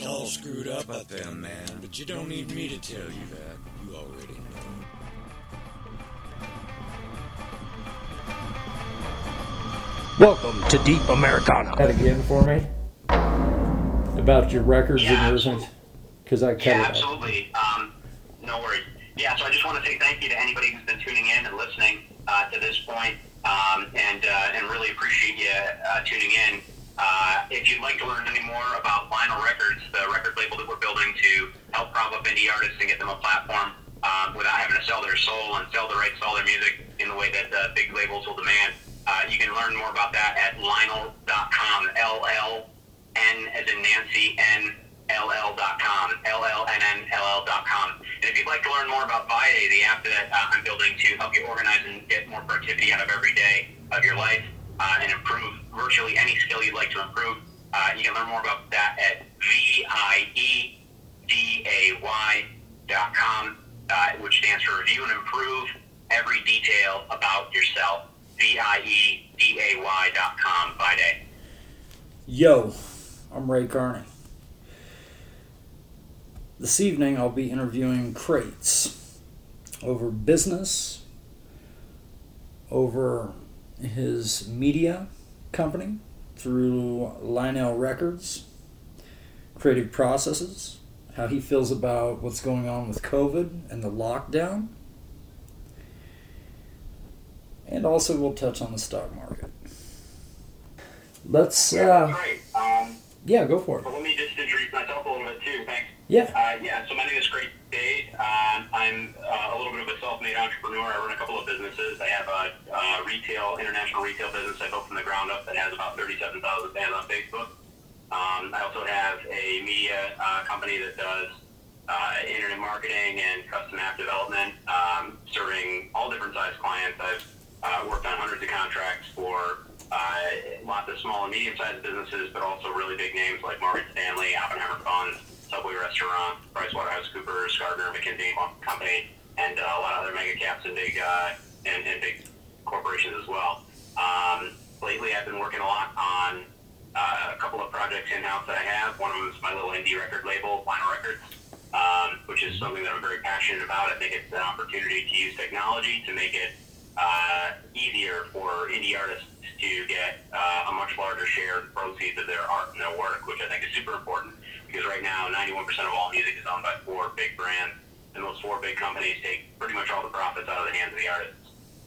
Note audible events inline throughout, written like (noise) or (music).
It's all screwed up out there, man, but you don't need me to tell you that. You already know. Welcome to Deep Americana. that again for me about your records Yeah, and absolutely. everything? Because I cut Yeah, it absolutely. Um, no worries. Yeah, so I just want to say thank you to anybody who's been tuning in and listening uh, to this point, um, and uh, and really appreciate you uh, tuning in. Uh, if you'd like to learn any more about Vinyl Records, the record label that we're building to help prop up indie artists and get them a platform um, without having to sell their soul and sell the rights to all their music in the way that the big labels will demand, uh, you can learn more about that at Lionel.com. L L N as in Nancy N LL.com, LLNNLL.com. And if you'd like to learn more about Vieday, the app that uh, I'm building to help you organize and get more productivity out of every day of your life uh, and improve virtually any skill you'd like to improve, uh, you can learn more about that at V-I-E-D-A-Y.com, uh, which stands for Review and Improve Every Detail About Yourself. V-I-E-D-A-Y.com, Vieday. Yo, I'm Ray Carney. This evening I'll be interviewing Crates over business, over his media company through Lionel Records, creative processes, how he feels about what's going on with COVID and the lockdown, and also we'll touch on the stock market. Let's, Yeah, uh, Great. Um, yeah, go for it. Well, let me just introduce myself a little bit too. Thanks. Yeah. Uh, yeah. So my name is Dade. Um, I'm uh, a little bit of a self-made entrepreneur. I run a couple of businesses. I have a uh, retail, international retail business I built from the ground up that has about 37,000 fans on Facebook. Um, I also have a media uh, company that does uh, internet marketing and custom app development, um, serving all different size clients. I've uh, worked on hundreds of contracts for uh, lots of small and medium-sized businesses, but also really big names like Morgan Stanley, Oppenheimer Subway Restaurant, PricewaterhouseCoopers, Gartner, McKinsey Company, and uh, a lot of other mega caps and big uh, and, and big corporations as well. Um, lately, I've been working a lot on uh, a couple of projects in-house that I have. One of them is my little indie record label, Vinyl Records, um, which is something that I'm very passionate about. I think it's an opportunity to use technology to make it uh, easier for indie artists to get uh, a much larger share of the proceeds of their art and their work, which I think is super important because right now 91% of all music is owned by four big brands, and those four big companies take pretty much all the profits out of the hands of the artists.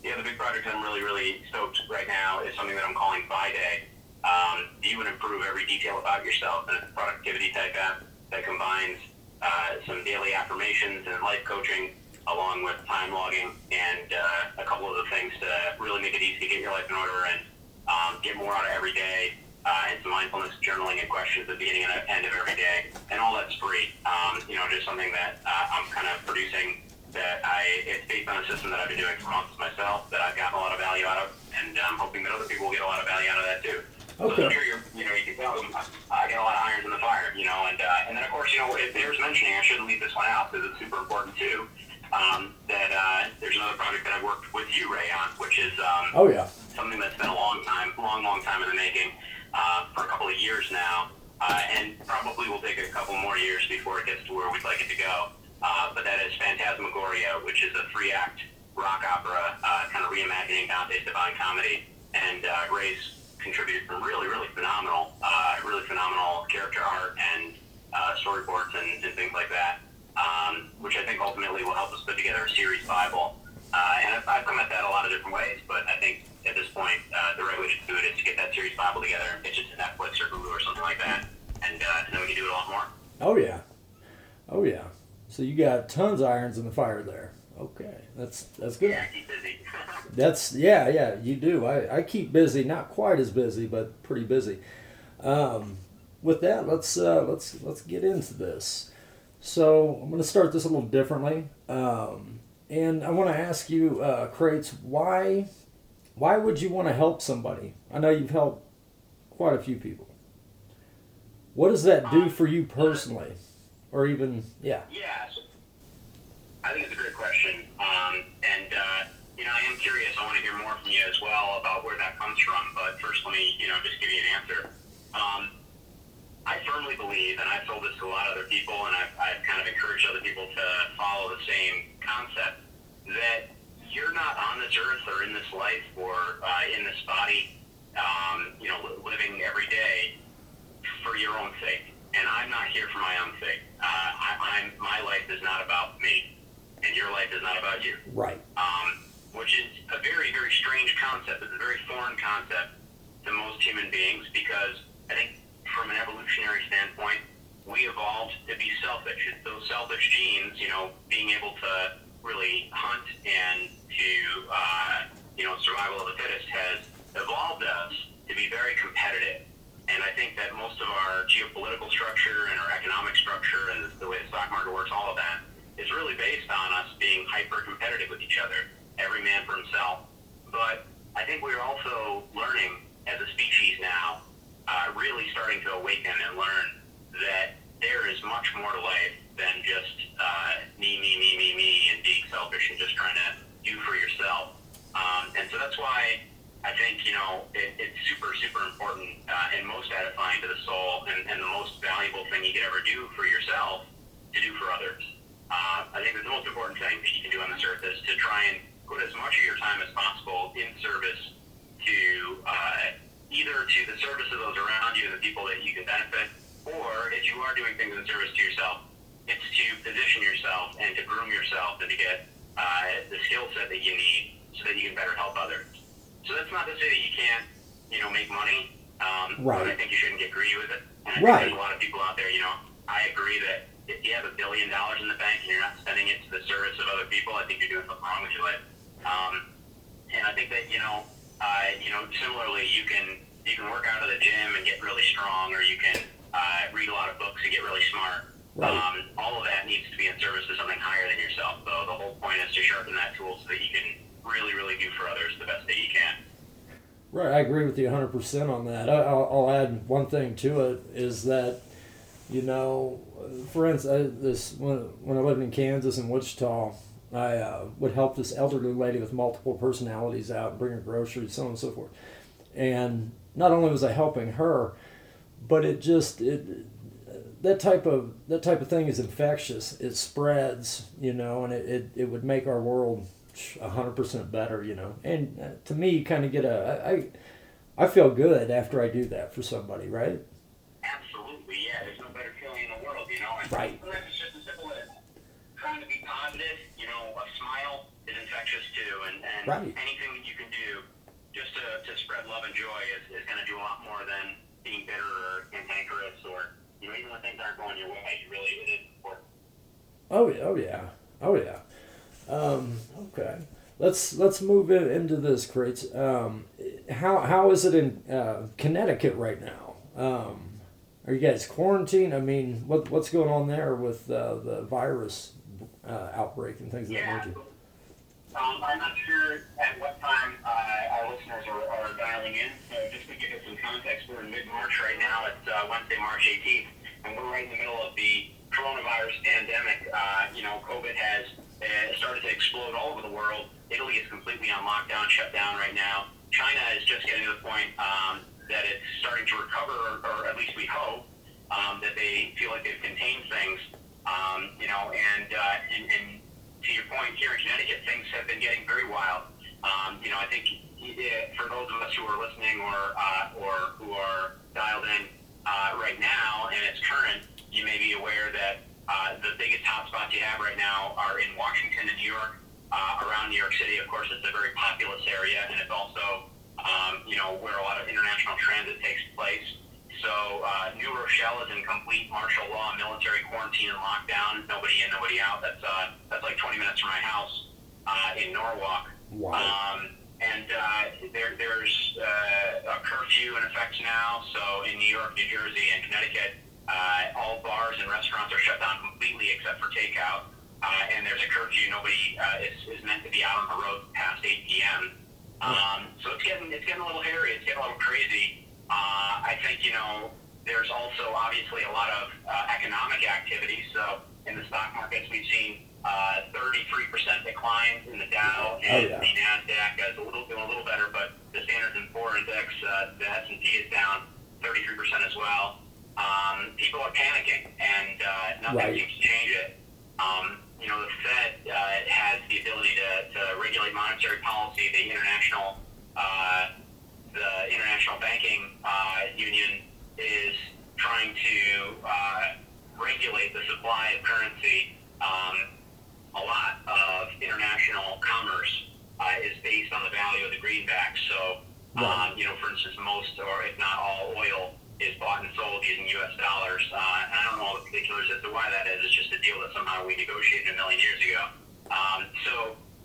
The other big project I'm really, really stoked right now is something that I'm calling Vieday. Um, you would improve every detail about yourself, and it's a productivity type app that combines uh, some daily affirmations and life coaching along with time logging and uh, a couple of the things to really make it easy to get your life in order and um, get more out of every day uh, some mindfulness journaling and questions at the beginning and end of every day. And all that's free. Um, you know, just something that uh, I'm kind of producing that I, it's based on a system that I've been doing for months myself that I've gotten a lot of value out of. And I'm hoping that other people will get a lot of value out of that too. Okay. I'm sure you're, you know, you can tell them I get a lot of irons in the fire, you know, and uh, and then of course, you know, if there's mentioning, I shouldn't leave this one out because it's super important too. Um, that uh, there's another project that I worked with you, Ray, on, which is um, Oh, yeah. something that's been a long time, long, long time in the making, uh, for a couple of years now, uh, and probably will take a couple more years before it gets to where we'd like it to go. Uh, but that is Phantasmagoria, which is a three-act rock opera, uh, kind of reimagining Dante's Divine Comedy, and uh, Ray's contributed some really, really phenomenal, uh, really phenomenal character art and uh, storyboards and, and things like that, um, which I think ultimately will help us put together a series Bible. Uh, and I've, I've come at that a lot of different ways, but I think at this point, uh, the right way to do it is to get that series Bible together and pitch it to Netflix or Hulu or something like that, and, uh, and then we can do it a lot more. Oh yeah, oh yeah. So you got tons of irons in the fire there. Okay, that's that's good. Yeah. (laughs) That's yeah, yeah. You do. I, I keep busy, not quite as busy, but pretty busy. Um, with that, let's uh, let's let's get into this. So I'm going to start this a little differently, um, and I want to ask you, uh, Crates, why why would you want to help somebody? I know you've helped quite a few people. What does that do for you personally, or even yeah? Yeah, I think it's a great question. Um, and, uh, you know, I am curious. I want to hear more from you as well about where that comes from. But first, let me, you know, just give you an answer. Um, I firmly believe, and I've told this to a lot of other people, and I've, I've kind of encouraged other people to follow the same concept, that you're not on this earth or in this life or uh, in this body, um, you know, li- living every day for your own sake. And I'm not here for my own sake. Uh, I, I'm, my life is not about me, and your life is not about you Right. um, which is a very, very strange concept. It's a very foreign concept to most human beings because I think from an evolutionary standpoint, we evolved to be selfish. It's those selfish genes, you know, being able to really hunt and to, uh, you know, survival of the fittest has evolved us to be very competitive. And I think that most of our geopolitical structure and our economic structure and the way the stock market works, all of that, is really based on us being hyper competitive with each other, every man for himself. But I think we're also learning as a species now, uh, really starting to awaken and learn that there is much more to life than just uh, me, me, me, me, me, and being selfish and just trying to do for yourself. Um, and so that's why I think, you know, it, it's super, super important uh, and most edifying to the soul and, and the most valuable thing you could ever do for yourself to do for others. Uh, I think the most important thing that you can do on this earth is to try and put as much of your time as possible in service to uh, either to the service of those around you, the people that you can benefit, or if you are doing things in service to yourself, it's to position yourself and to groom yourself and to get uh, the skill set that you need so that you can better help others. So that's not to say that you can't, you know, make money. Um, Right. But I think you shouldn't get greedy with it. And I Right. think there's a lot of people out there, you know, I agree that if you have a billion dollars in the bank and you're not spending it to the service of other people, I think you're doing something wrong with your life. Um, and I think that you know, uh, you know, similarly, you can you can work out of the gym and get really strong, or you can uh, read a lot of books and get really smart. Right. Um, all of that needs to be in service to something higher than yourself. Though the whole point is to sharpen that tool so that you can really, really do for others the best that you can. Right, I agree with you 100% on that. I'll, I'll add one thing to it is that, you know, for instance, I, this when, when I lived in Kansas and Wichita, I uh, would help this elderly lady with multiple personalities out, bring her groceries, so on and so forth. And not only was I helping her, but it just it that type of that type of thing is infectious. It spreads, you know, and it, it, it would make our world hundred percent better, you know. And uh, to me, kind of get a I I feel good after I do that for somebody, right? Absolutely, yeah. There's no better feeling in the world, you know. And Right. Sometimes it's just as simple as trying to be positive. You know, a smile is infectious too, and, and Right. anything that you can do just to, to spread love and joy is, is going to do a lot more than being bitter or cantankerous or you know even when things aren't going your way. Really, it is important. Oh yeah, oh yeah, oh yeah. Um, okay, let's let's move in, into this, crates. Um, how how is it in uh, Connecticut right now? Um, are you guys quarantined? I mean, what what's going on there with uh, the virus uh, outbreak and things of that Yeah. nature? Um, I'm not sure at what time uh, our listeners are, are dialing in. So just to give you some context, we're in mid-March right now. It's uh, Wednesday, March 18th, and we're right in the middle of the coronavirus pandemic. Uh, you know, COVID has uh, started to explode all over the world. Italy is completely on lockdown, shut down right now. China is just getting to the point um, that it's starting to recover, or, or at least we hope um, that they feel like they've contained things. Um, you know, and, uh, and and to your point, here in Connecticut, things have been getting very wild. Um, you know, I think uh, for those of us who are listening or uh, or who are dialed in uh, right now and it's current, you may be aware that uh, the biggest hotspots you have right now are in Washington and New York. Uh, around New York City, of course, it's a very populous area, and it's also um, you know where a lot of international transit takes place. So uh, New Rochelle is in complete martial law, military quarantine and lockdown. Nobody in, nobody out. That's uh, that's like 20 minutes from my house uh, in Norwalk. Wow. Um, and uh, there, there's uh, a curfew in effect now. So in New York, New Jersey, and Connecticut, uh, all bars and restaurants are shut down completely except for takeout. Uh, and there's a curfew. Nobody uh, is, is meant to be out on the road past 8 p.m. Um, so it's getting it's getting a little hairy. It's getting a little crazy. Uh, I think you know there's also obviously a lot of uh, economic activity. So in the stock markets, we've seen uh, 33% declines in the Dow and yeah. the Nasdaq is a little doing a little better, but the Standard and Poor Index, uh, the S&P is down 33% as well. um, people are panicking, and uh, nothing Right. seems to change it. Um, you know, the Fed uh, has the ability to, to regulate monetary policy. The international, uh, the international banking uh, union is trying to uh, regulate the supply of currency. Um, a lot of international commerce uh, is based on the value of the greenback. So, um, you know, for instance, most or if not all oil is bought and sold using U.S. dollars. Uh, and I don't know all the particulars as to why that is. It's just a deal that somehow we negotiated a million years ago. Um, so,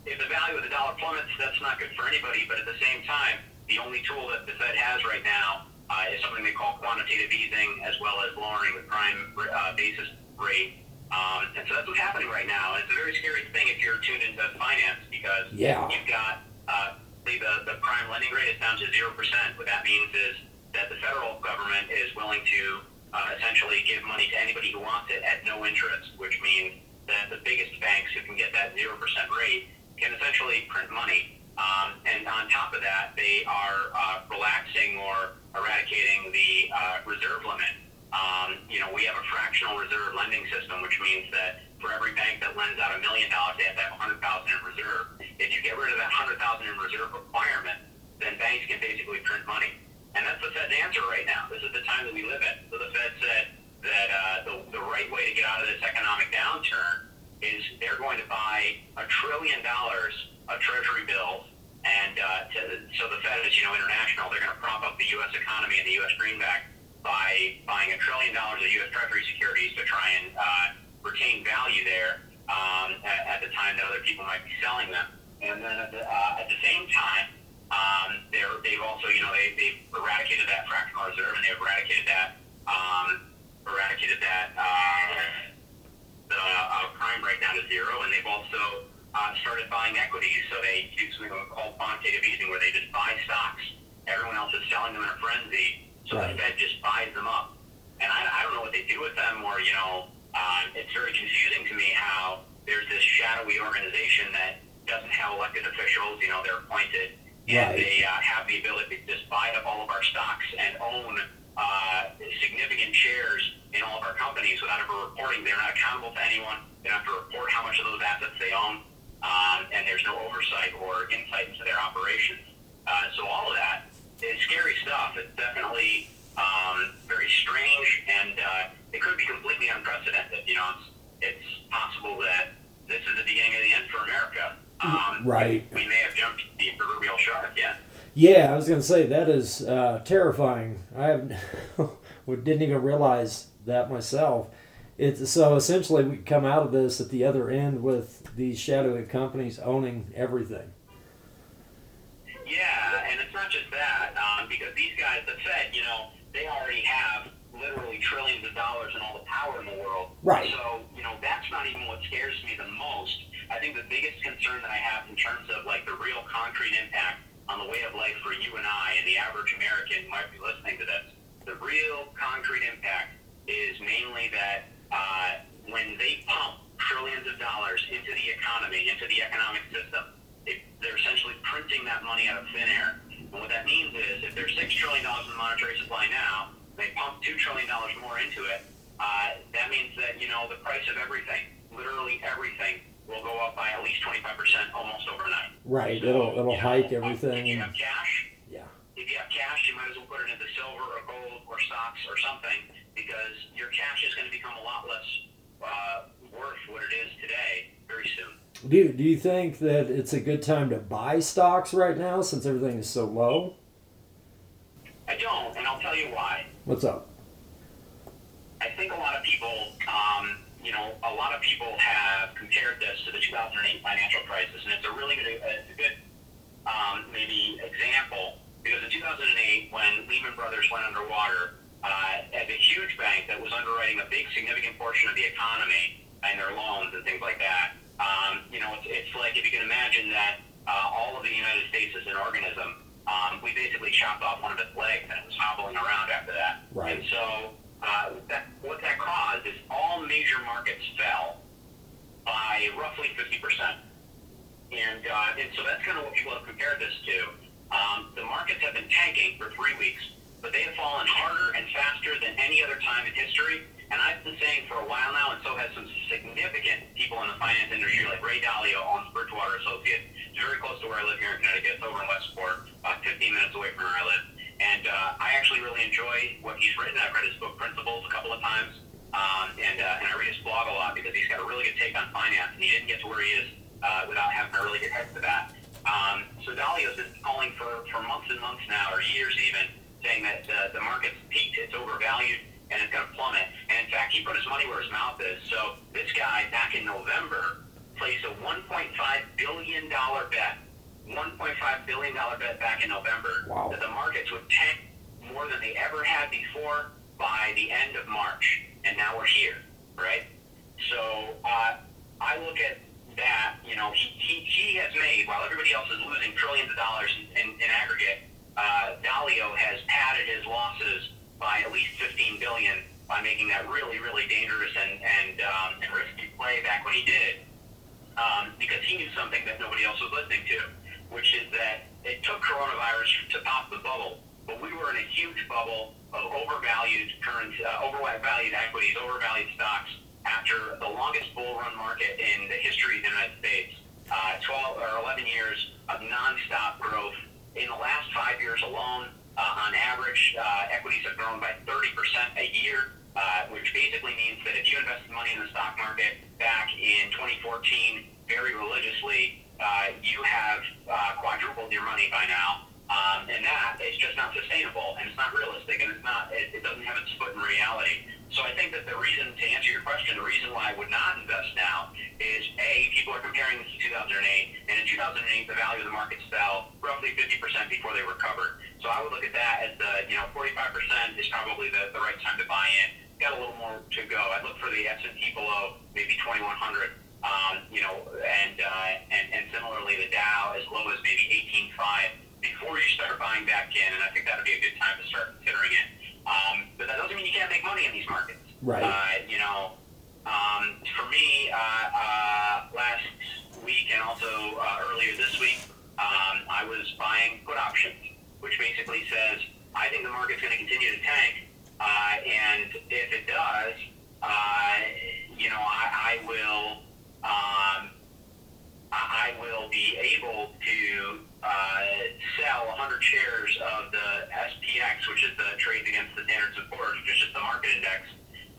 if the value of the dollar plummets, that's not good for anybody. But at the same time, the only tool that the Fed has right now uh, is something they call quantitative easing, as well as lowering the prime uh, basis rate. Um, and so that's what's happening right now. And it's a very scary thing if you're tuned into finance because Yeah. you've got uh, the, the prime lending rate is down to 0%. What that means is that the federal government is willing to uh, essentially give money to anybody who wants it at no interest, which means that the biggest banks who can get that 0% rate can essentially print money. Um, and on top of that, they are uh, relaxing or eradicating the uh, reserve limit. Um, you know, we have a fractional reserve lending system, which means that for every bank that lends out a million dollars, they have to have 100,000 in reserve. If you get rid of that 100,000 in reserve requirement, then banks can basically print money. And that's the Fed's answer right now. This is the time that we live in. So the Fed said that uh, the, the right way to get out of this economic downturn is they're going to buy a trillion dollars of treasury bills. And uh, to, so the Fed is, you know, international. They're going to prop up the U.S. economy and the U.S. greenback by buying a trillion dollars of U.S. Treasury securities to try and uh, retain value there um, at, at the time that other people might be selling them. And then at the, uh, at the same time, um, they're, they've also, you know, they, they've eradicated that fractional reserve and they've eradicated that, um, eradicated that, uh, the uh, prime rate down to zero, and they've also uh, started buying equities. So they do something called quantitative easing, where they just buy stocks. Everyone else is selling them in a frenzy, so Right. the Fed just buys them up. And I, I don't know what they do with them, or you know, um, it's very confusing to me how there's this shadowy organization that doesn't have elected officials. You know, they're appointed, Right. they uh, have the ability to just buy up all of our stocks and own uh, significant shares in all of our companies without ever reporting. They're not accountable to anyone. They don't have to report how much of those assets they own, um, and there's no oversight or insight into their operations. Uh, so all of that is scary stuff. It's definitely um, very strange, and uh, it could be completely unprecedented. You know, it's, it's possible that this is the beginning of the end for America. Um, Right. We may have jumped the proverbial shark. Yeah. I was going to say that is uh, terrifying. I have, (laughs) didn't even realize that myself. It's so essentially we come out of this at the other end with these shadowy companies owning everything. Yeah, and it's not just that, um, because these guys, the Fed, you know, they already have literally trillions of dollars and all the power in the world. Right. So, you know, that's not even what scares me the most. I think the biggest concern that I have in terms of like the real concrete impact on the way of life for you and I and the average American might be listening to this, the real concrete impact is mainly that uh, when they pump trillions of dollars into the economy, into the economic system, they, they're essentially printing that money out of thin air. And what that means is if there's $6 trillion in the monetary supply now, they pump $2 trillion more into it, uh, that means that, you know, the price of everything, literally everything, will go up by at least 25% almost overnight. Right. So, It'll it'll you know, hike If everything. you have cash, Yeah. if you have cash, you might as well put it into silver or gold or stocks or something because your cash is going to become a lot less uh, worth what it is today very soon. Do do you think that it's a good time to buy stocks right now since everything is so low? I don't, and I'll tell you why. What's up? I think a lot of people, um, you know, a lot of people have compared this to the 2008 financial crisis, and it's a really good, a good um, maybe example because in 2008, when Lehman Brothers went underwater, uh, as a huge bank that was underwriting a big significant portion of the economy and their loans and things like that, um, you know, it's, it's like if you can imagine that uh, all of the United States is an organism. Um, we basically chopped off one of its legs and it was hobbling around after that. Right. And so uh, that, what that caused is all major markets fell by roughly 50%. And, uh, and so that's kind of what people have compared this to. Um, the markets have been tanking for three weeks. but they have fallen harder and faster than any other time in history. And I've been saying for a while now, and so has some significant people in the finance industry, like Ray Dalio owns Bridgewater Associates. It's very close to where I live here in Connecticut. It's over in Westport, about 15 minutes away from where I live. And uh, I actually really enjoy what he's written. I've read his book Principles a couple of times, um, and uh, and I read his blog a lot because he's got a really good take on finance, and he didn't get to where he is uh, without having a really good head to that. Um, so Dalio's been calling for, for months and months now, or years even, saying that uh, the market's peaked, it's overvalued, and it's going to plummet. And in fact, he put his money where his mouth is. So this guy, back in November, placed a $1.5 billion bet, $1.5 billion bet back in November Wow. that the markets would tank more than they ever had before by the end of March. And now we're here, right? So uh, I look at that, you know, he, he, he has made, while everybody else is losing trillions of dollars in, in, in aggregate, uh, Dalio has padded his losses by at least 15 billion by making that really, really dangerous and, and, um, and risky play back when he did. Um, because he knew something that nobody else was listening to, which is that it took coronavirus to pop the bubble, but we were in a huge bubble overvalued currency, uh, overvalued equities, overvalued stocks after the longest bull run market in the history of the United States. Uh, 12 or 11 years of nonstop growth. In the last five years alone, uh, on average, uh, equities have grown by 30% a year, uh, which basically means that if you invested money in the stock market back in 2014 very religiously, uh, you have uh, quadrupled your money by now. Um, and that is just not sustainable, and it's not realistic, and it's not. It, it doesn't have its foot in reality. So I think that the reason, to answer your question, the reason why I would not invest now is a people are comparing this to 2008, and in 2008 the value of the markets fell roughly 50% before they recovered. So I would look at that as the you know 45% is probably the, the right time to buy in. Got a little more to go. I'd look for the S&P below maybe 2100. Um, you know, and, uh, and and similarly the Dow as low as maybe 18.5 before you start buying back in, and I think that would be a good time to start considering it. Um, but that doesn't mean you can't make money in these markets. Right. Uh, you know, um, for me, uh, uh, last week and also uh, earlier this week, um, I was buying put options, which basically says I think the market's going to continue to tank, uh, and if it does, uh, you know, I, I will. Um, I I will be able to uh, sell 100 shares of the SPX, which is the trades against the Standard and Poor's, which is just the market index.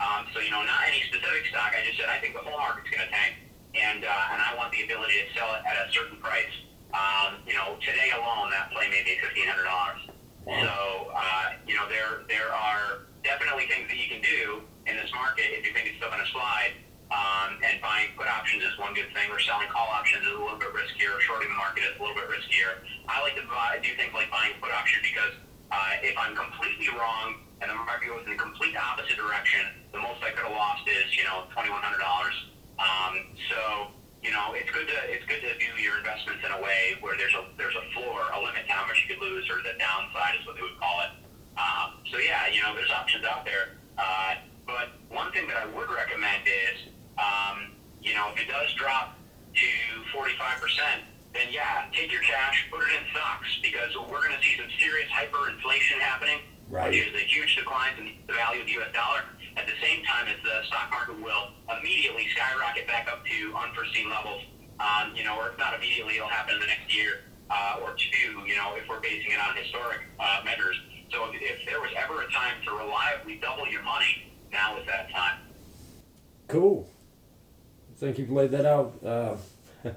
Um, so you know, not any specific stock. I just said I think the whole market's going to tank, and uh, and I want the ability to sell it at a certain price. Um, you know, today alone, that play may be fifteen hundred dollars. So uh, you know, there there are definitely things that you can do in this market if you think it's still going to slide. Um, and buying put options is one good thing, or selling call options is a little bit riskier, or shorting the market is a little bit riskier. I like to buy, do things like buying put option because uh, if I'm completely wrong and the market goes in the complete opposite direction, the most I could have lost is you know twenty one hundred dollars. Um, so you know it's good to it's good to do your investments in a way where there's a there's a floor, a limit to how much you could lose, or the downside is what they would call it. Um, so yeah, you know there's options out there. Uh, but one thing that I would recommend is um, you know, if it does drop to 45%, then yeah, take your cash, put it in stocks, because we're going to see some serious hyperinflation happening, Right. which is a huge decline in the value of the U.S. dollar. At the same time as the stock market will immediately skyrocket back up to unforeseen levels, um, you know, or if not immediately, it'll happen in the next year uh, or two, you know, if we're basing it on historic uh, measures. So if, if there was ever a time to reliably double your money, now is that time. Cool. I think you've laid that out uh, (laughs)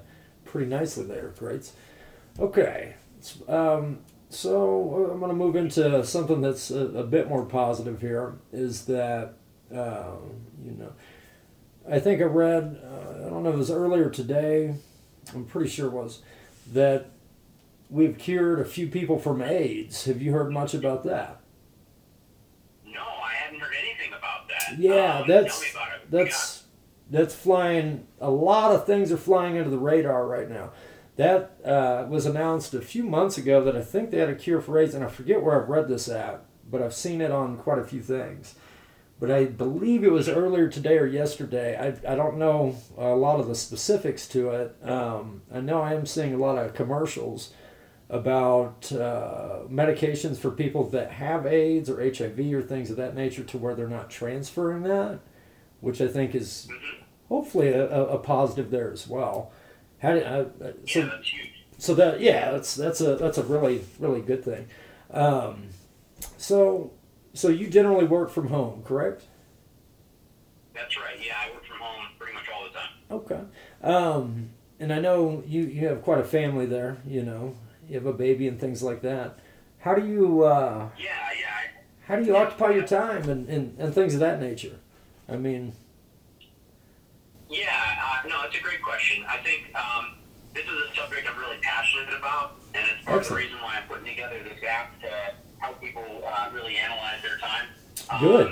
pretty nicely there, Greats. Okay. Um, so I'm going to move into something that's a, a bit more positive here. Is that um, you know, I think I read uh, I don't know if it was earlier today. I'm pretty sure it was that we've cured a few people from AIDS. Have you heard much about that? No, I haven't heard anything about that. Yeah, Um, that's tell me about it. that's that's flying. A lot of things are flying under the radar right now. That uh, was announced a few months ago that I think they had a cure for AIDS, and I forget where I've read this at, but I've seen it on quite a few things. But I believe it was earlier today or yesterday. I, I don't know a lot of the specifics to it. Um, I know I am seeing a lot of commercials about uh, medications for people that have AIDS or HIV or things of that nature to where they're not transferring that, which I think is hopefully a, a, positive there as well. How do, uh, so, yeah, that's huge. so that yeah, that's that's a that's a really really good thing. Um, so so you generally work from home, correct? That's right. Yeah, I work from home pretty much all the time. Okay. Um, and I know you, you have quite a family there, you know, you have a baby and things like that. How do you, uh, Yeah, yeah. I- how do you occupy your time and, and, and things of that nature? I mean, Yeah, uh, no, it's a great question. I think um, this is a subject I'm really passionate about, and it's part of the reason why I'm putting together this app to help people uh, really analyze their time. Um, Good.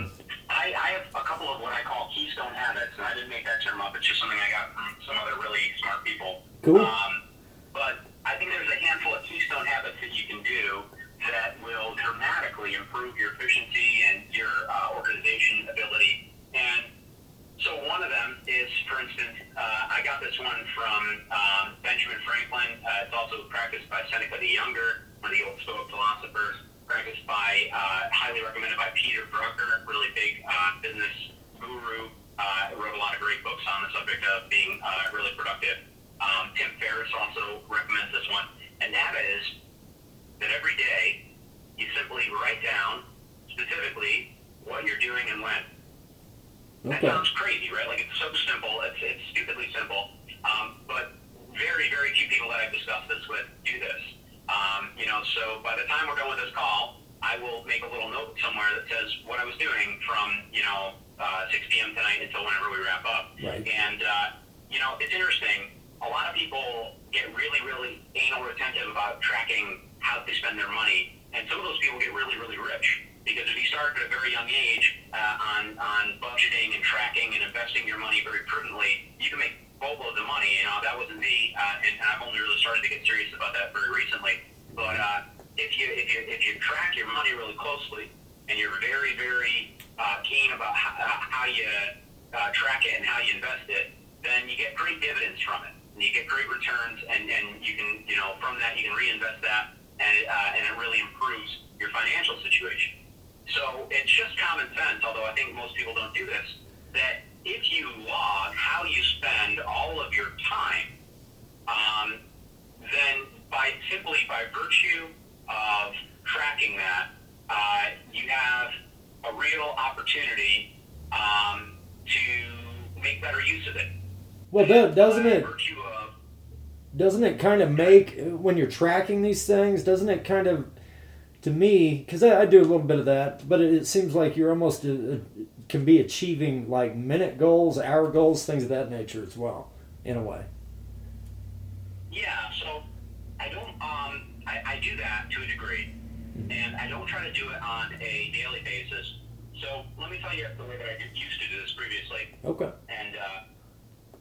I, I have a couple of what I call keystone habits, and I didn't make that term up. It's just something I got from some other really smart people. Cool. Um, but I think there's a handful of keystone habits that you can do that will dramatically improve your efficiency and your uh, organization ability. And so one of them is, for instance, uh, I got this one from um, Benjamin Franklin. Uh, it's also practiced by Seneca the Younger, one of the old Stoic philosophers. Practiced by, uh, highly recommended by Peter Drucker, really big uh, business guru. Uh, wrote a lot of great books on the subject of being uh, really productive. Um, Tim Ferriss also recommends this one, and that is that every day you simply write down specifically what you're doing and when. That sounds crazy, right? Like it's so simple. It's, it's stupidly simple. Um, but very, very few people that I've discussed this with do this. Um, you know, so by the time we're done with this call, I will make a little note somewhere that says what I was doing from, you know, uh, 6 p.m. tonight until whenever we wrap up. Right. And, uh, you know, it's interesting. A lot of people get really, really anal retentive about tracking how they spend their money. And some of those people get really, really rich. Because if you start at a very young age uh, on, on budgeting and tracking and investing your money very prudently, started to get serious about that very recently. But uh, if you if you if you track your money really closely and you're very very uh, keen about how, uh, how you uh, track it and how you invest it, then you get great dividends from it. And you get great returns, and, and you can you know from that you can reinvest that, and uh, and it really improves your financial situation. So it's just common sense, although I think most people don't do this, that if you log how you spend all of your time, um, then by simply by virtue of tracking that, uh, you have a real opportunity um, to make better use of it. Well, do- doesn't it doesn't it kind of make when you're tracking these things? Doesn't it kind of to me because I, I do a little bit of that, but it, it seems like you're almost uh, uh, can be achieving like minute goals, hour goals, things of that nature as well, in a way. Yeah, so I don't, um, I, I do that to a degree, and I don't try to do it on a daily basis. So let me tell you the way that I used to do this previously, Okay. and uh,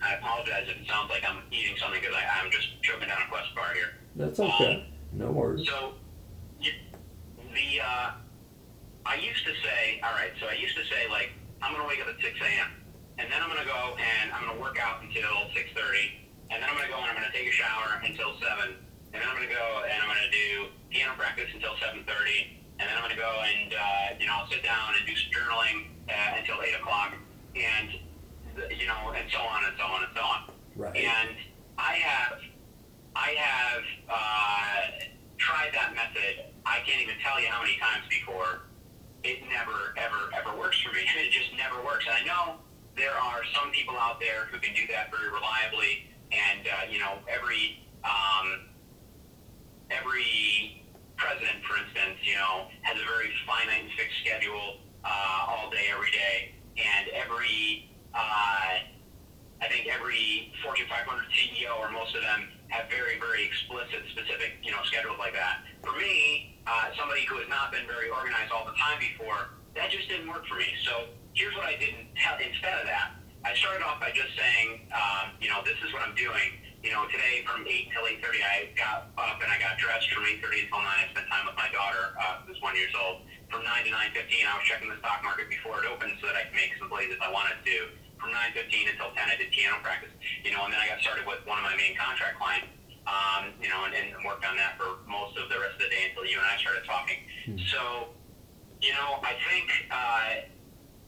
I apologize if it sounds like I'm eating something because I'm just choking down a Quest bar here. That's okay. No worries. So, the uh, I used to say, all right. So I used to say like, I'm gonna wake up at 6 a.m. and then I'm gonna go and I'm gonna work out until 6:30, and then I'm gonna go and I'm gonna take a shower until 7, and then I'm gonna go and I'm gonna do piano practice until 7:30, and then I'm gonna go and uh, you know I'll sit down and do some journaling uh, until 8 o'clock, and you know, and so on and so on and so on. Right. And I have, I have uh, tried that method. I can't even tell you how many times before. It never, ever, ever works for me. (laughs) It just never works. And I know there are some people out there who can do that very reliably. And uh, you know, every um, every president, for instance, you know, has a very finite and fixed schedule uh, all day, every day, and every uh, I think every Fortune 500 CEO or most of them have very, very explicit, specific, you know, schedules like that. For me, uh, somebody who has not been very organized all the time before, that just didn't work for me. So here's what I did instead of that. I started off by just saying, um, you know, this is what I'm doing. You know, today from 8 till 8.30, I got up and I got dressed. From 8.30 until 9, I spent time with my daughter, uh, who's one years old. From 9 to 9.15, I was checking the stock market before it opened so that I could make some plays if I wanted to from 9.15 until 10 I did piano practice, you know, and then I got started with one of my main contract clients. um, you know, and, and worked on that for most of the rest of the day until you and I started talking. So, you know, I think uh,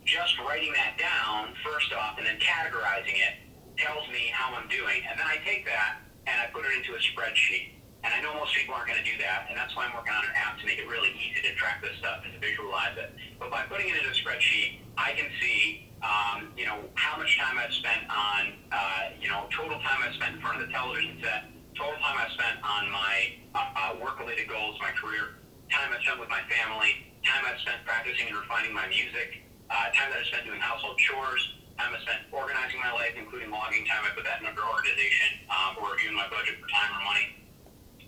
just writing that down first off and then categorizing it tells me how I'm doing, and then I take that and I put it into a spreadsheet. And I know most people aren't going to do that, and that's why I'm working on an app to make it really easy to track this stuff and to visualize it. But by putting it into a spreadsheet, I can see, um, you know, how much time I've spent on, uh, you know, total time I've spent in front of the television set, total time I've spent on my uh, uh, work-related goals, my career, time I've spent with my family, time I've spent practicing and refining my music, uh, time that I've spent doing household chores, time I've spent including logging time. I put that in under organization um, or reviewing my budget for time or money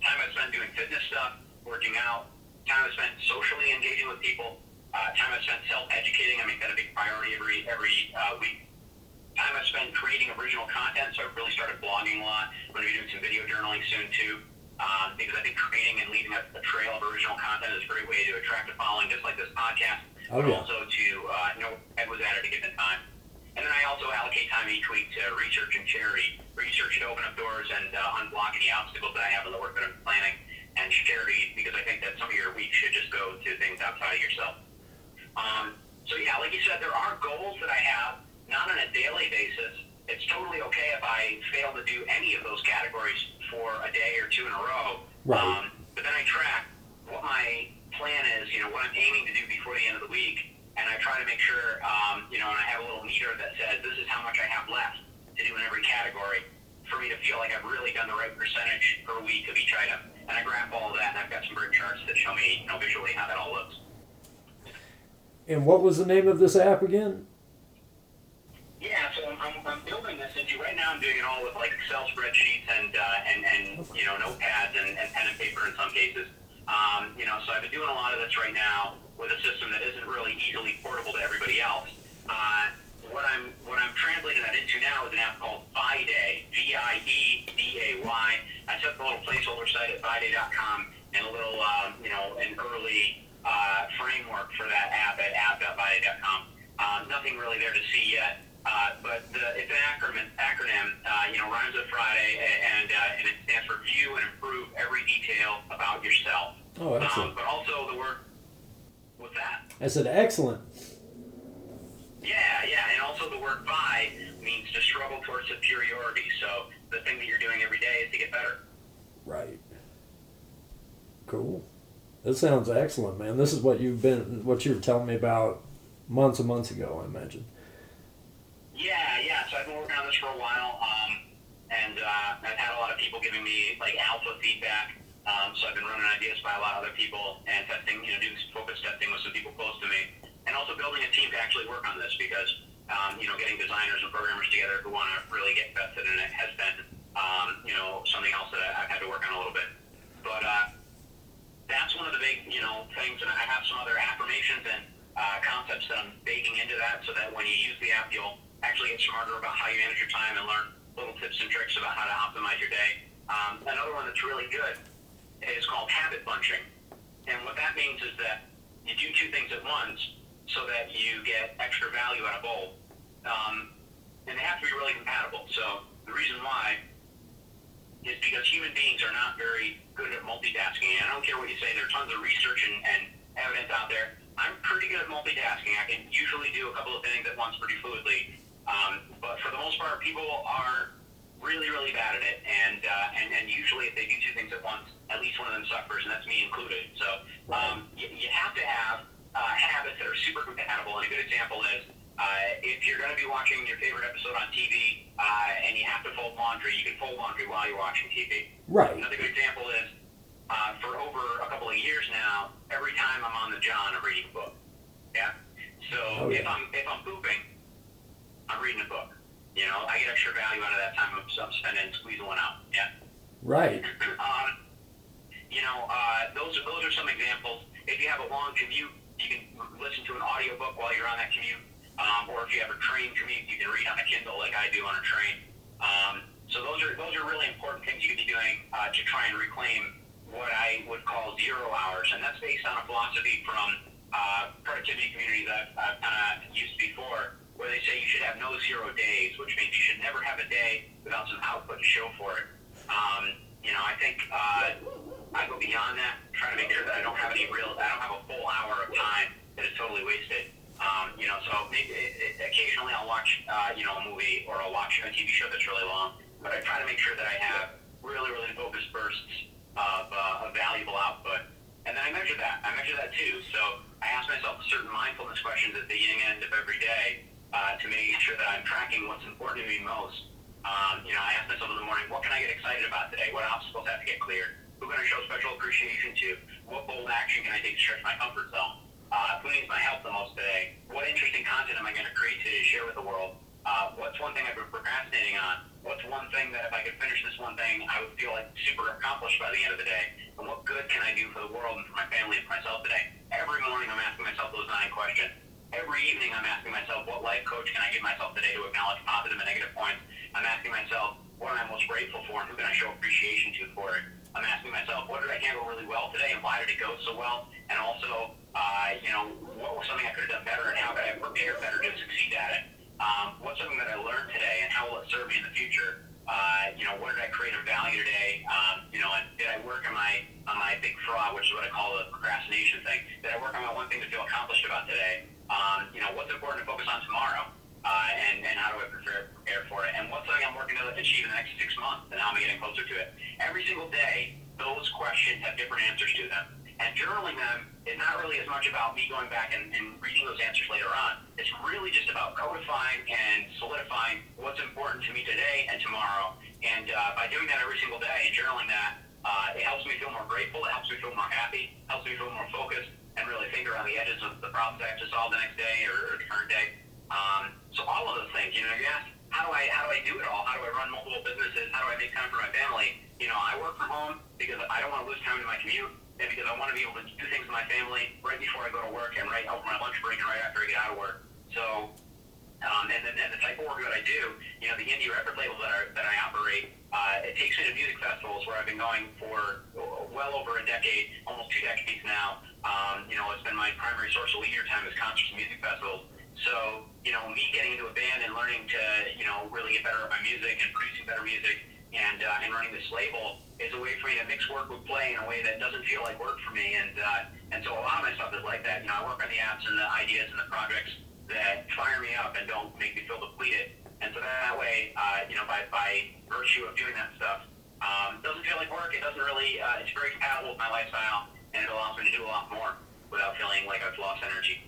time I spent doing fitness stuff, working out, time I spent socially engaging with people, uh, time I spent self-educating. I make that a big priority every every uh, week. Time I spent creating original content, so I really started blogging a lot. I'm going to be doing some video journaling soon too, um, because I think creating and leaving a, a trail of original content is a great way to attract a following, just like this podcast, Oh, but yeah. also to uh, know Ed was at it a given time. And then I also allocate time each week to research and charity. Research to open up doors and uh, unblock any obstacles that I have in the work that I'm planning, and charity because I think that some of your week should just go to things outside of yourself. Um, so yeah, like you said, there are goals that I have, not on a daily basis. It's totally okay if I fail to do any of those categories for a day or two in a row. Right. Um, but then I track what my plan is, you know, what I'm aiming to do before the end of the week, and I try to make sure, um, you know, and I have a little meter that says this is how much I have left to do in every category for me to feel like I've really done the right percentage per week of each item. And I graph all of that, and I've got some great charts that show me, you know, visually how that all looks. And what was the name of this app again? Yeah, so I'm, I'm, I'm building this into right now. I'm doing it all with like Excel spreadsheets and uh, and and you know notepads and, and pen and paper in some cases. Um, you know, so I've been doing a lot of this right now with a system that isn't really easily portable to everybody else. Uh, what I'm what I'm translating that into now is an app called Vieday, V-I-E-D-A-Y. I set the little placeholder site at Vieday.com and a little um, you know an early uh, framework for that app at app.vieday.com. Uh, nothing really there to see yet. Uh, but the, it's an acronym, acronym uh, you know, rhymes with Friday, and, uh, and it stands for View and Improve Every Detail About Yourself. Oh, excellent. Um, but also the word, what's that? I said excellent. Yeah, yeah, and also the word by means to struggle towards superiority. So the thing that you're doing every day is to get better. Right. Cool. This sounds excellent, man. This is what you've been, what you were telling me about months and months ago. I imagine. Yeah, yeah. So I've been working on this for a while, um, and uh, I've had a lot of people giving me like alpha feedback. Um, so I've been running ideas by a lot of other people and testing, you know, doing focus testing with some people close to me, and also building a team to actually work on this because, um, you know, getting designers and programmers together who want to really get invested in it has been, um, you know, something else that I've had to work on a little bit. But uh, that's one of the big, you know, things, and I have some other affirmations and uh, concepts that I'm baking into that, so that when you use the app, you'll actually get smarter about how you manage your time and learn little tips and tricks about how to optimize your day. Um, another one that's really good is called habit bunching, and what that means is that you do two things at once, so that you get extra value out of both, um, and they have to be really compatible. So the reason why is because human beings are not very good at multitasking. And I don't care what you say, there's tons of research and, and evidence out there. I'm pretty good at multitasking. I can usually do a couple of things at once pretty fluidly. Um, but for the most part, people are really, really bad at it. And, uh, and, and usually if they do two things at once, at least one of them suffers, and that's me included. So um, you, you have to have uh, habits that are super compatible. And a good example is uh, if you're going to be watching your favorite episode on TV uh, and you have to fold laundry, you can fold laundry while you're watching TV. Right. Another good example is uh, for over a couple of years now, every time I'm on the John, I'm reading a book. Yeah. So Oh, yeah. if I'm if I'm pooping, I'm reading a book. You know, I get extra value out of that time I'm, I'm spending squeezing one out. Yeah. Right. (clears throat) Um, you know, uh, those are those are some examples. If you have a long commute, you can listen to an audiobook while you're on that commute. Um, or if you have a train commute, you can read on a Kindle like I do on a train. Um, so those are those are really important things you could be doing uh, to try and reclaim what I would call zero hours, and that's based on a philosophy from uh, productivity communities I've, I've kind of used before, where they say you should have no zero days, which means you should never have a day without some output to show for it. Um, you know, I think uh, I go beyond that, trying to make sure that I don't have any real, I don't have a full hour of time that is totally wasted. Um, you know, so maybe, it, occasionally I'll watch, uh, you know, a movie or I'll watch a TV show that's really long, but I try to make sure that I have really, really focused bursts of, uh, of valuable output. And then I measure that. I measure that too. So I ask myself certain mindfulness questions at the beginning end of every day uh, to make sure that I'm tracking what's important to me most. Um, you know, I ask myself in the morning, what can I get excited about today? What obstacles have to get cleared? Who can I show special appreciation to? What bold action can I take to stretch my comfort zone? Uh, who needs my help the most today? What interesting content am I going to create today to share with the world? Uh, what's one thing I've been procrastinating on? What's one thing that if I could finish this one thing, I would feel like super accomplished by the end of the day? And what good can I do for the world and for my family and for myself today? Every morning I'm asking myself those nine questions. Every evening I'm asking myself, what life coach can I give myself today to acknowledge positive and negative points? I'm asking myself, what am I most grateful for and who can I show appreciation to for it? I'm asking myself, what did I handle really well today and why did it go so well? And also, uh, you know, what was something I could have done better and how could I prepare better to succeed at it? Um, what's something that I learned today and how will it serve me in the future? Uh, you know, what did I create of value today? Um, you know, and did I work on my on my big fraud, which is what I call the procrastination thing? Did I work on my one thing to feel accomplished about today? Um, you know, what's important to focus on tomorrow? Uh, and, and how do I prepare, prepare for it? And what's something I'm working to achieve in the next six months? And how am I getting closer to it? Every single day, those questions have different answers to them. And journaling them is not really as much about me going back and, and reading those answers later on. It's really just about codifying and solidifying what's important to me today and tomorrow. And uh, by doing that every single day and journaling that, uh, it helps me feel more grateful. It helps me feel more happy. Helps me feel more focused and really finger on the edges of the problems I have to solve the next day or, or the current day. Um, so all of those things, you know, you ask, how do I how do I do it all? How do I run multiple businesses? How do I make time for my family? You know, I work from home because I don't want to lose time to my commute and because I want to be able to do things with my family right before I go to work and right over my lunch break and right after I get out of work. So, um, and, then, and the type of work that I do, you know, the indie record label that I, that I operate, uh, it takes me to music festivals where I've been going for well over a decade, almost two decades now. Um, you know, it's been my primary source of leisure time is concerts and music festivals. So, you know, me getting into a band and learning to, you know, really get better at my music and producing better music and uh, and running this label is a way for me to mix work with play in a way that doesn't feel like work for me. And uh, and so a lot of my stuff is like that. You know, I work on the apps and the ideas and the projects that fire me up and don't make me feel depleted. And so that way, uh, you know, by by virtue of doing that stuff, um, doesn't feel like work. It doesn't really. Uh, it's very compatible with my lifestyle, and it allows me to do a lot more without feeling like I've lost energy.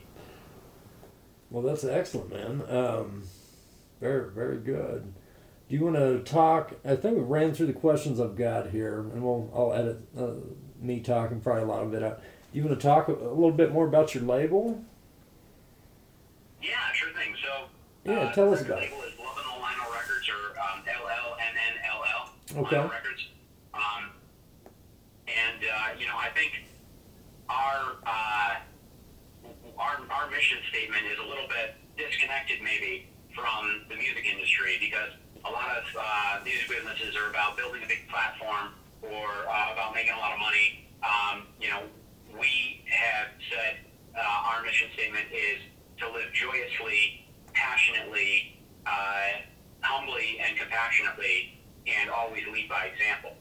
Well, that's excellent, man. Um, very, very good. Do you want to talk? I think we ran through the questions I've got here, and we'll I'll edit uh, me talking probably a lot of it out. Do you want to talk a, a little bit more about your label? Yeah, sure thing. So yeah, uh, tell us about label it. Is Love and Lionel Records or um, LLNNLL. Okay. Lionel Records. Um, and uh, you know, I think our uh, our our mission statement is a little bit disconnected, maybe, from the music industry because a lot of uh, music businesses are about building a big platform or uh, about making a lot of money. Um, you know, we have said uh, our mission statement is to live joyously, passionately, uh, humbly, and compassionately, and always lead by example.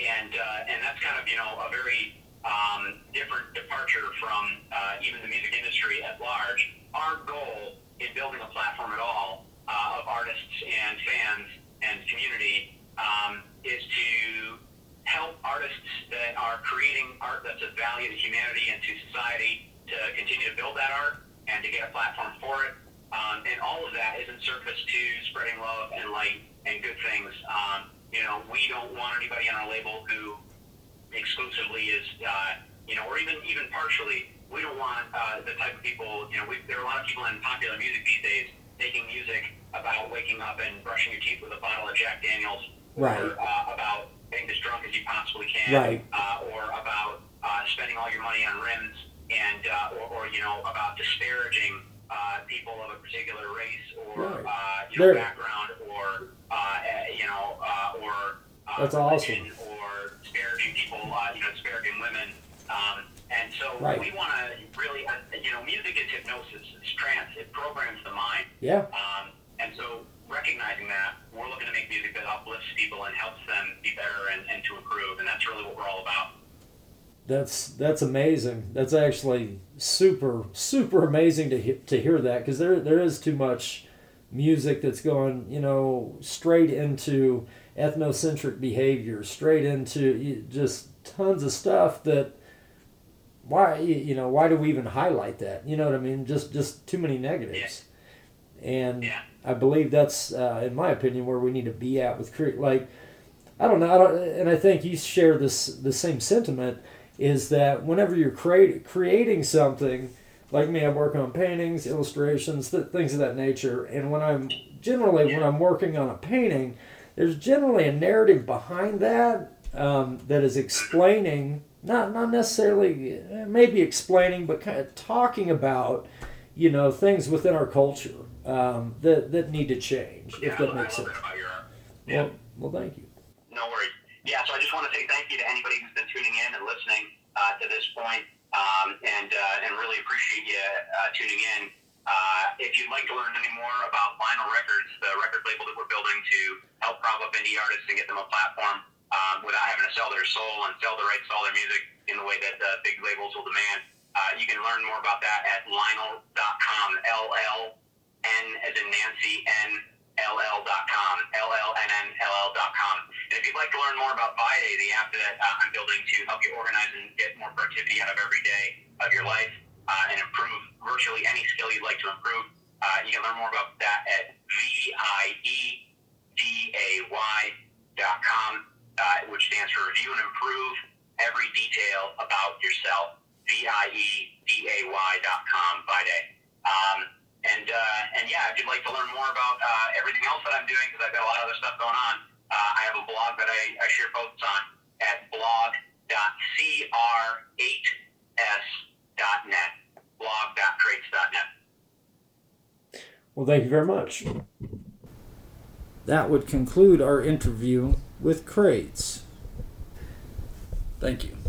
And uh, and that's kind of you know a very um, different departure from uh, even the music industry at large. Our goal in building a platform at all artists and fans and community um, is to help artists that are creating art that's of value to humanity and to society to continue to build that art and to get a platform for it. Um, and all of that is in service to spreading love and light and good things. Um, you know, we don't want anybody on our label who exclusively is, uh, you know, or even even partially. We don't want uh, the type of people. You know, we, there are a lot of people in popular music these days making music about waking up and brushing your teeth with a bottle of Jack Daniels, Right. or uh, about getting as drunk as you possibly can, Right. uh, or about uh, spending all your money on rims, and uh, or, or you know about disparaging uh, people of a particular race or Right. uh, you know There- background or uh, eh, you know uh, or uh, That's awesome. or disparaging people, uh, you know, disparaging women. Um, and so Right. we want to really, uh, you know, music is hypnosis, it's trance, it programs the mind. Yeah. Um, and so recognizing that, we're looking to make music that uplifts people and helps them be better and, and to improve. And that's really what we're all about. That's that's amazing. That's actually super super amazing to he- to hear that because there there is too much music that's going you know straight into ethnocentric behavior, straight into just tons of stuff that why you know why do we even highlight that? You know what I mean? Just just too many negatives. Yeah. And Yeah. I believe that's, uh, in my opinion, where we need to be at with cre- like, I don't know, I don't, and I think you share this the same sentiment is that whenever you're create, creating something, like me, I work on paintings, illustrations, th- things of that nature, and when I'm generally when I'm working on a painting, there's generally a narrative behind that um, that is explaining, not not necessarily, eh, maybe explaining, but kind of talking about, you know, things within our culture um, that that need to change, if Yeah, that makes sense. that about your. Yeah. Well, well, thank you. No worries. Yeah, so I just want to say thank you to anybody who's been tuning in and listening uh, to this point, um, and uh, and really appreciate you uh, tuning in. Uh, if you'd like to learn any more about Vinyl Records, the record label that we're building to help prop up indie artists and get them a platform um, without having to sell their soul and sell the rights to all their music in the way that uh, big labels will demand, uh, you can learn more about that at Lionel.com. L L N as in Nancy N LL.com, LLNNLL.com. And if you'd like to learn more about Vieday, the app that uh, I'm building to help you organize and get more productivity out of every day of your life uh, and improve virtually any skill you'd like to improve, uh, you can learn more about that at V-I-E-D-A-Y.com, uh, which stands for Review and Improve Every Detail About Yourself, V-I-E-D-A-Y.com, Vieday. Um, and uh, and yeah, if you'd like to learn more about uh, everything else that I'm doing, because I've got a lot of other stuff going on, uh, I have a blog that I, I share posts on at blog.cr8s.net. Blog.crates.net. Well, thank you very much. That would conclude our interview with Crates. Thank you.